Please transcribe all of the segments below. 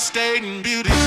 devastating beauties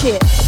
shit.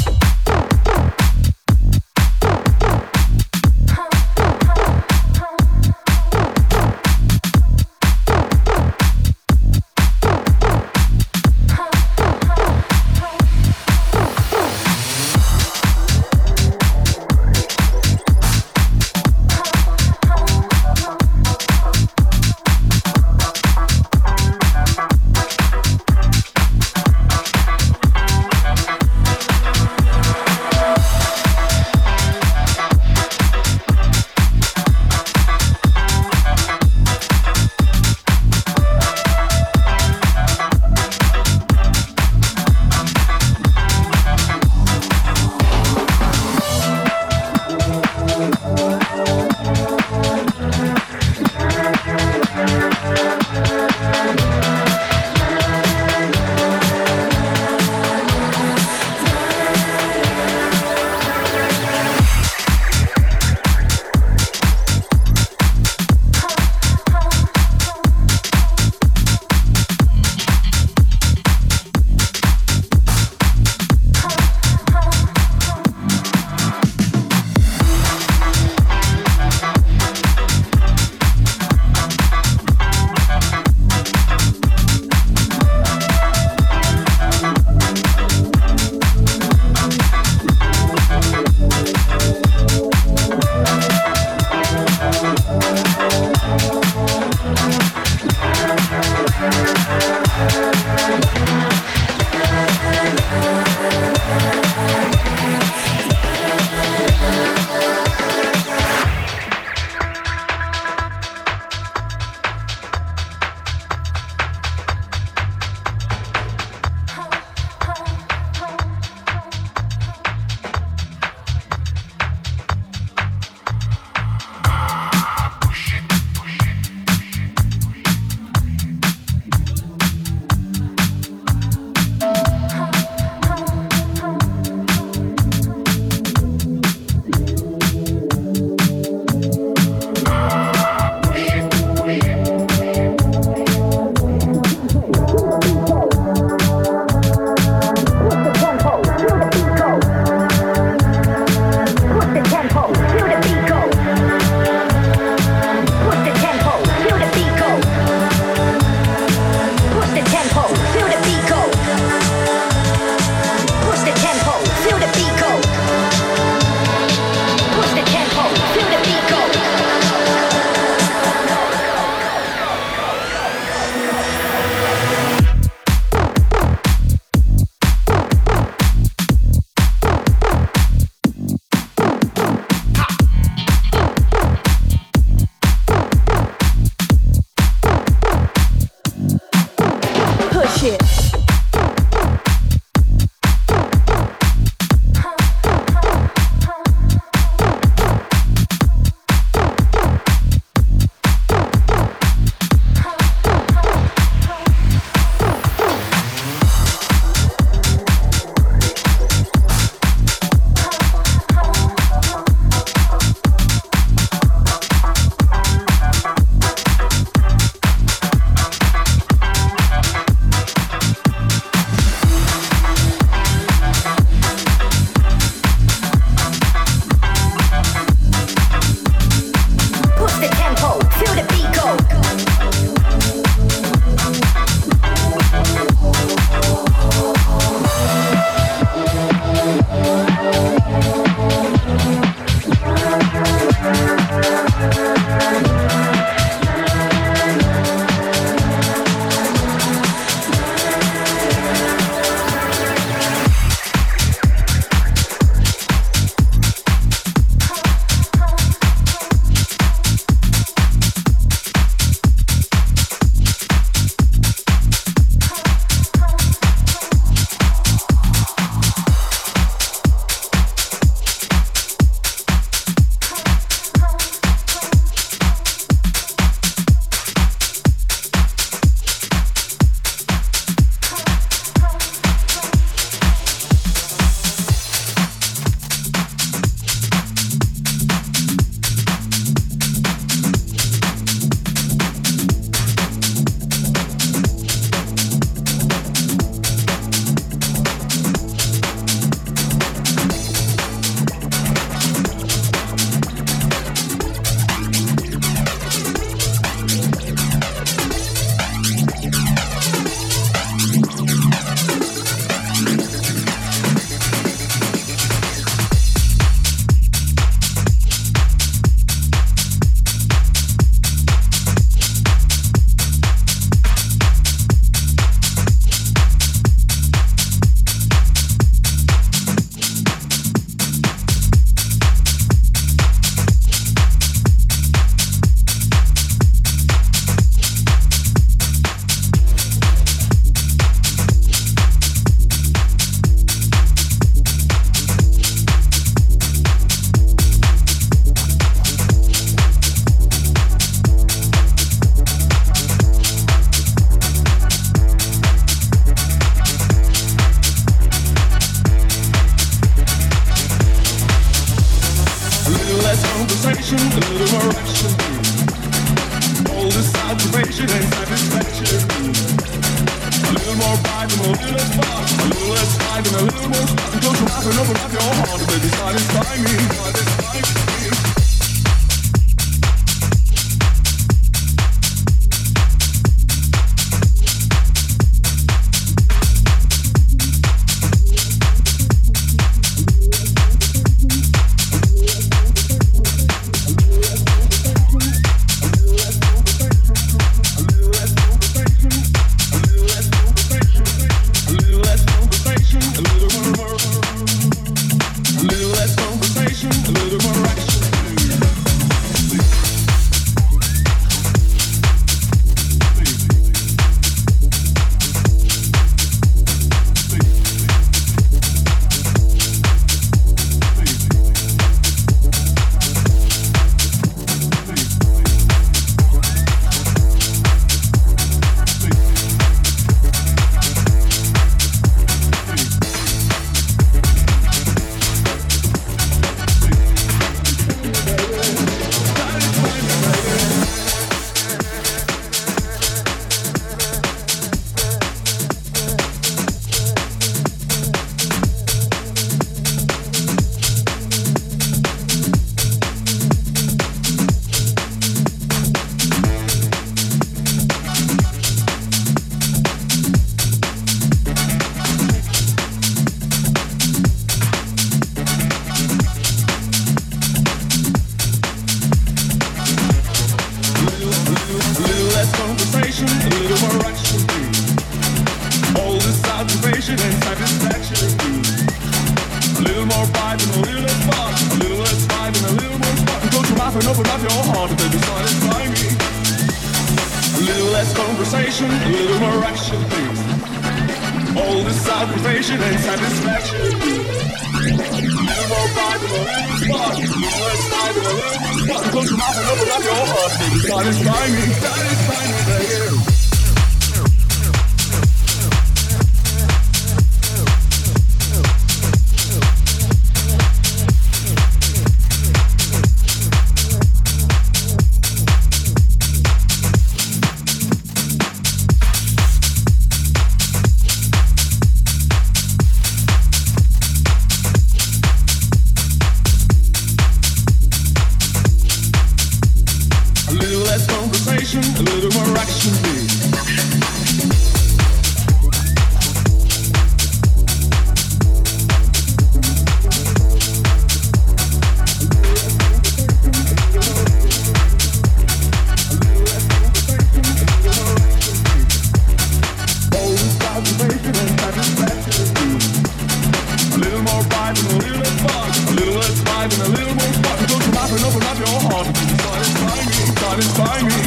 behind me.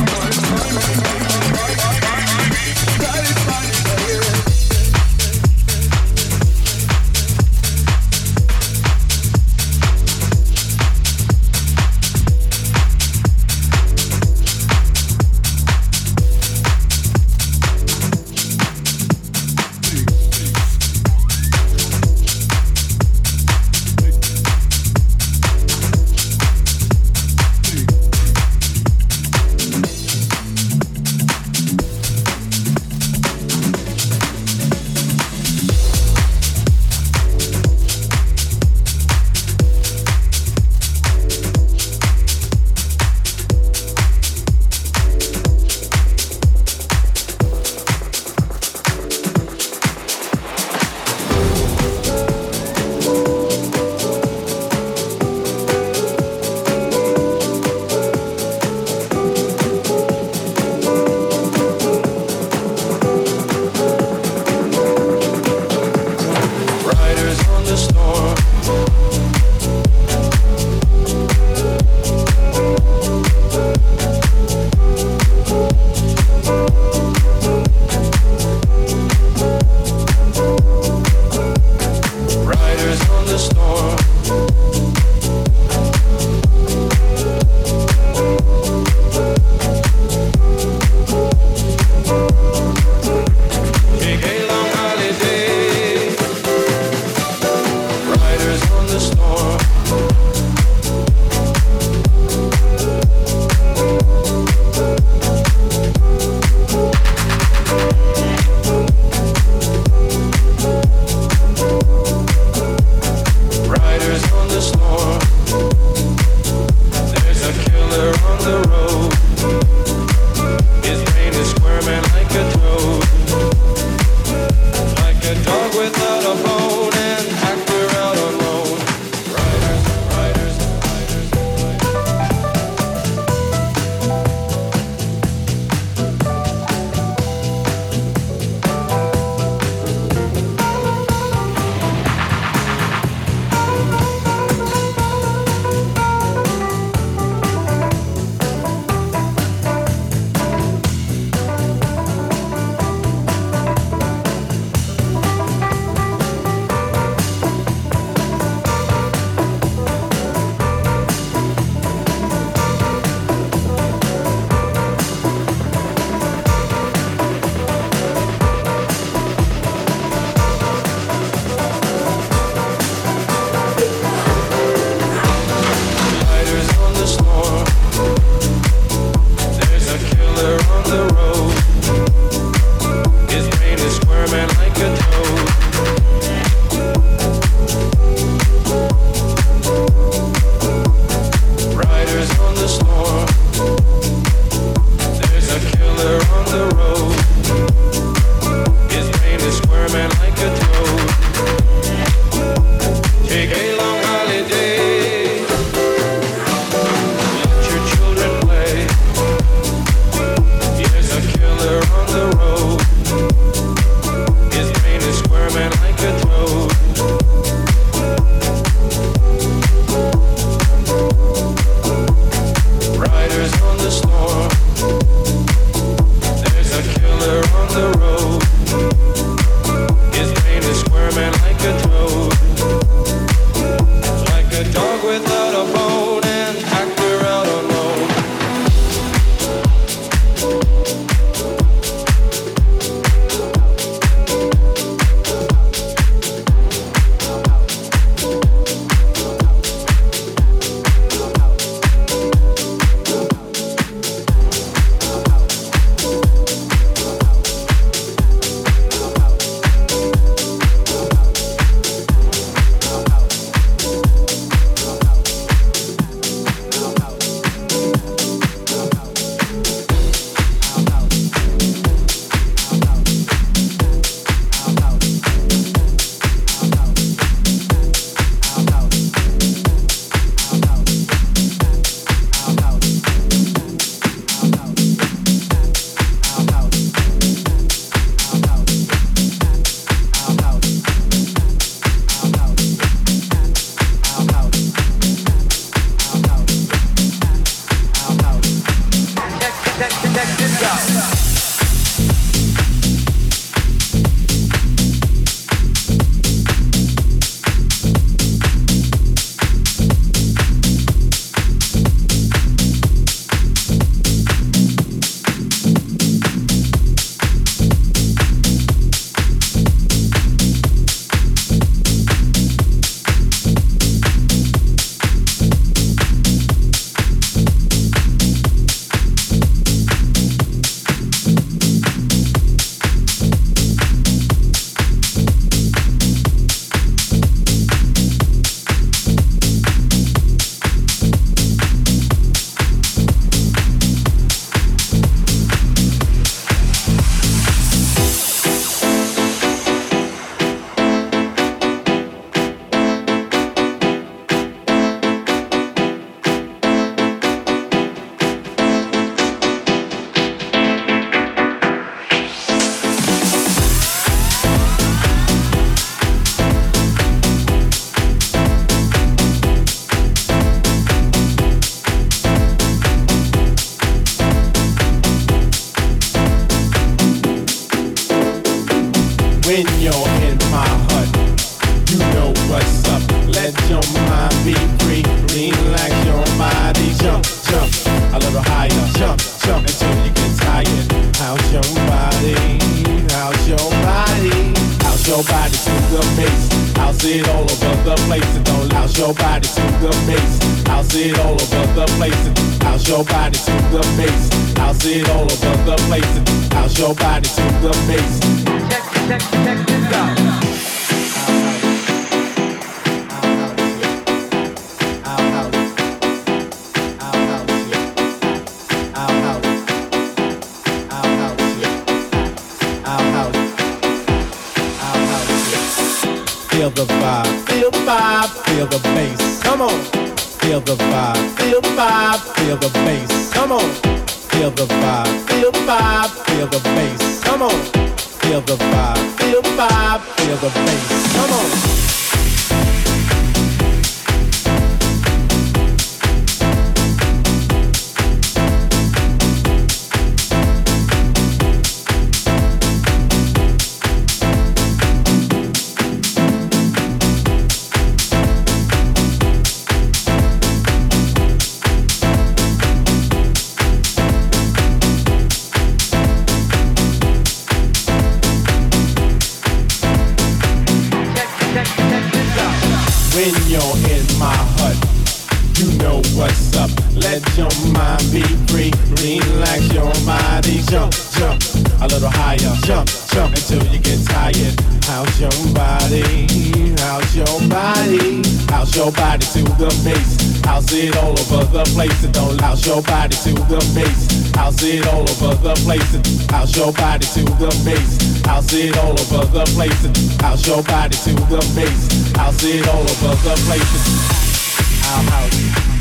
Your body to the bass. I'll see it all over the place. Bounce your body to the bass. I'll see it all over the place. I'll house.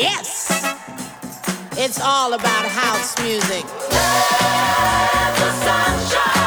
Yes, it's all about house music. Let the sunshine.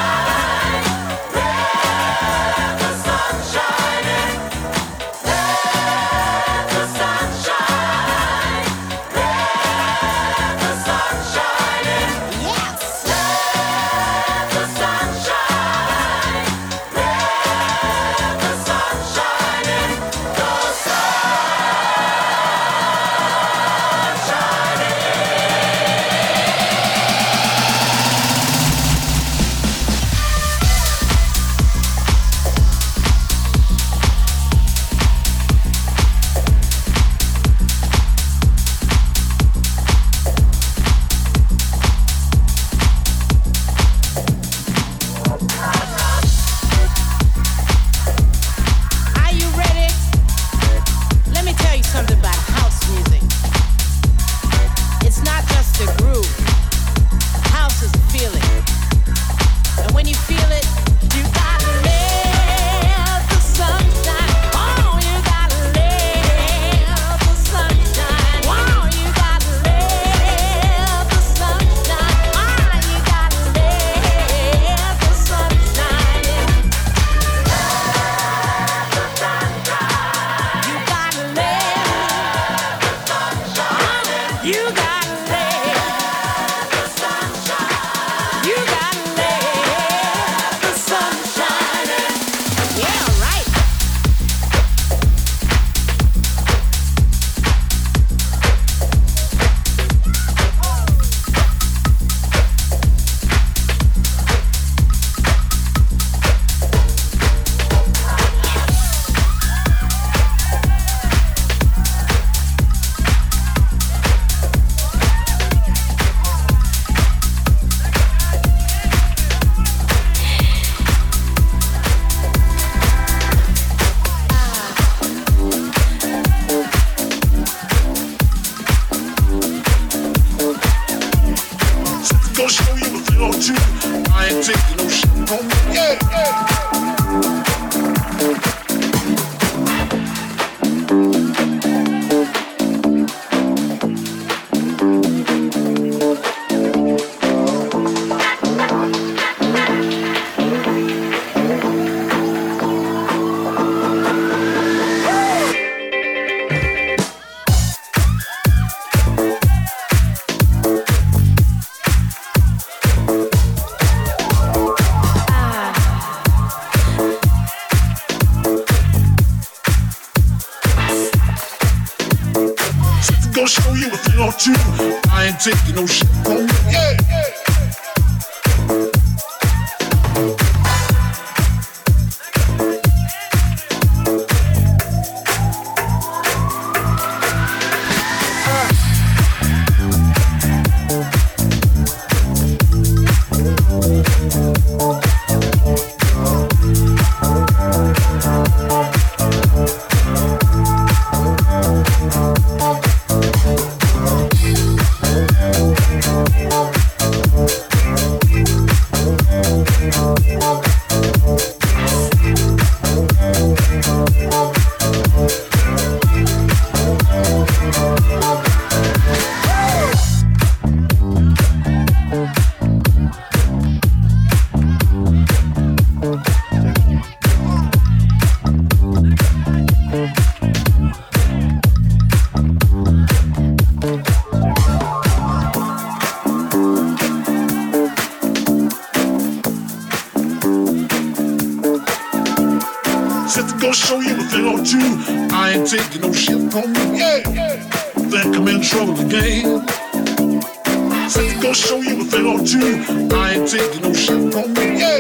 see no shit from me. Yeah.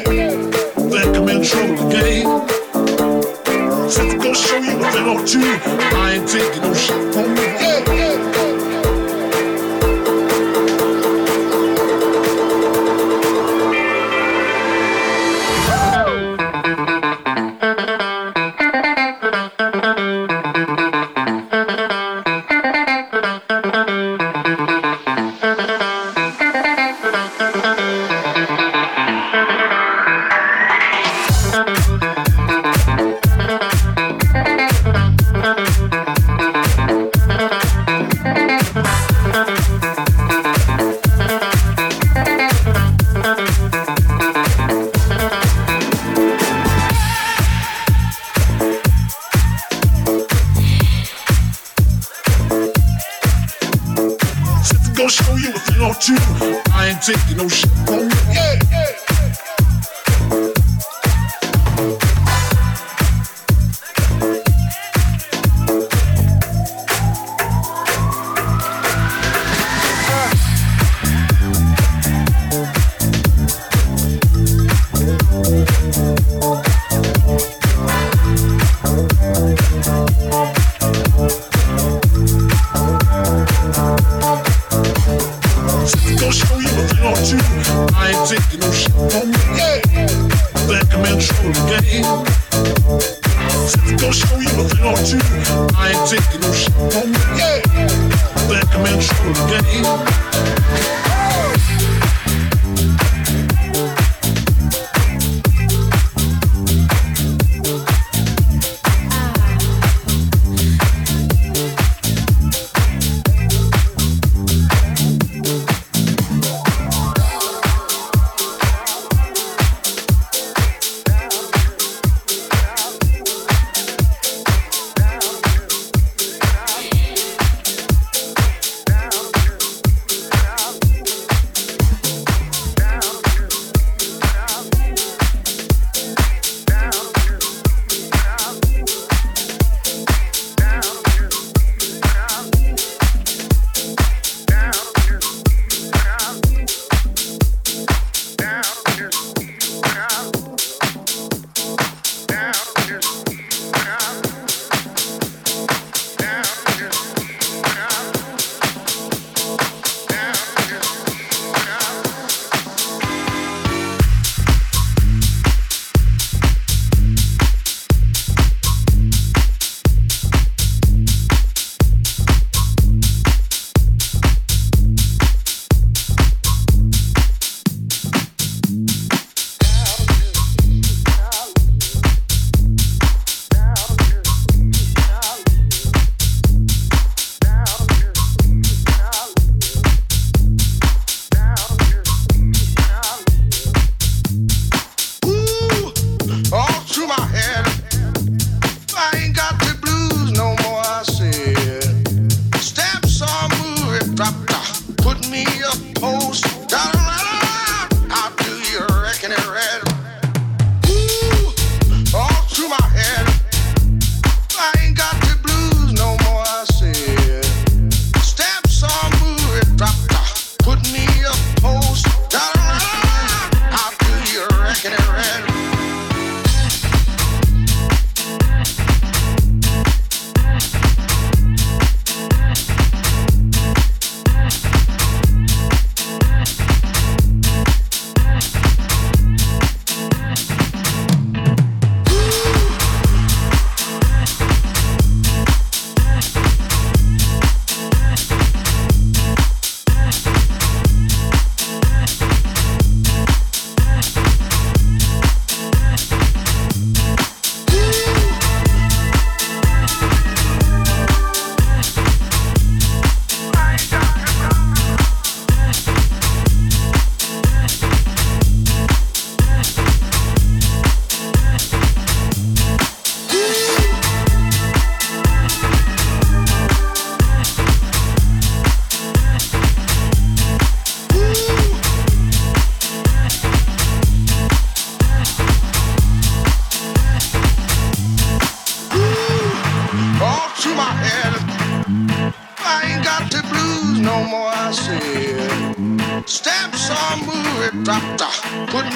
That come in trouble again. Said show. I ain't taking no shit from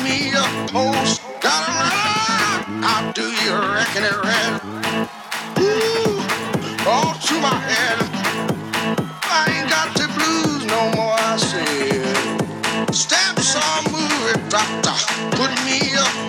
me a post. Gotta run. How do you reckon it ran? Ooh, all to my head. I ain't got the blues no more. I said, step some movie doctor, put me up.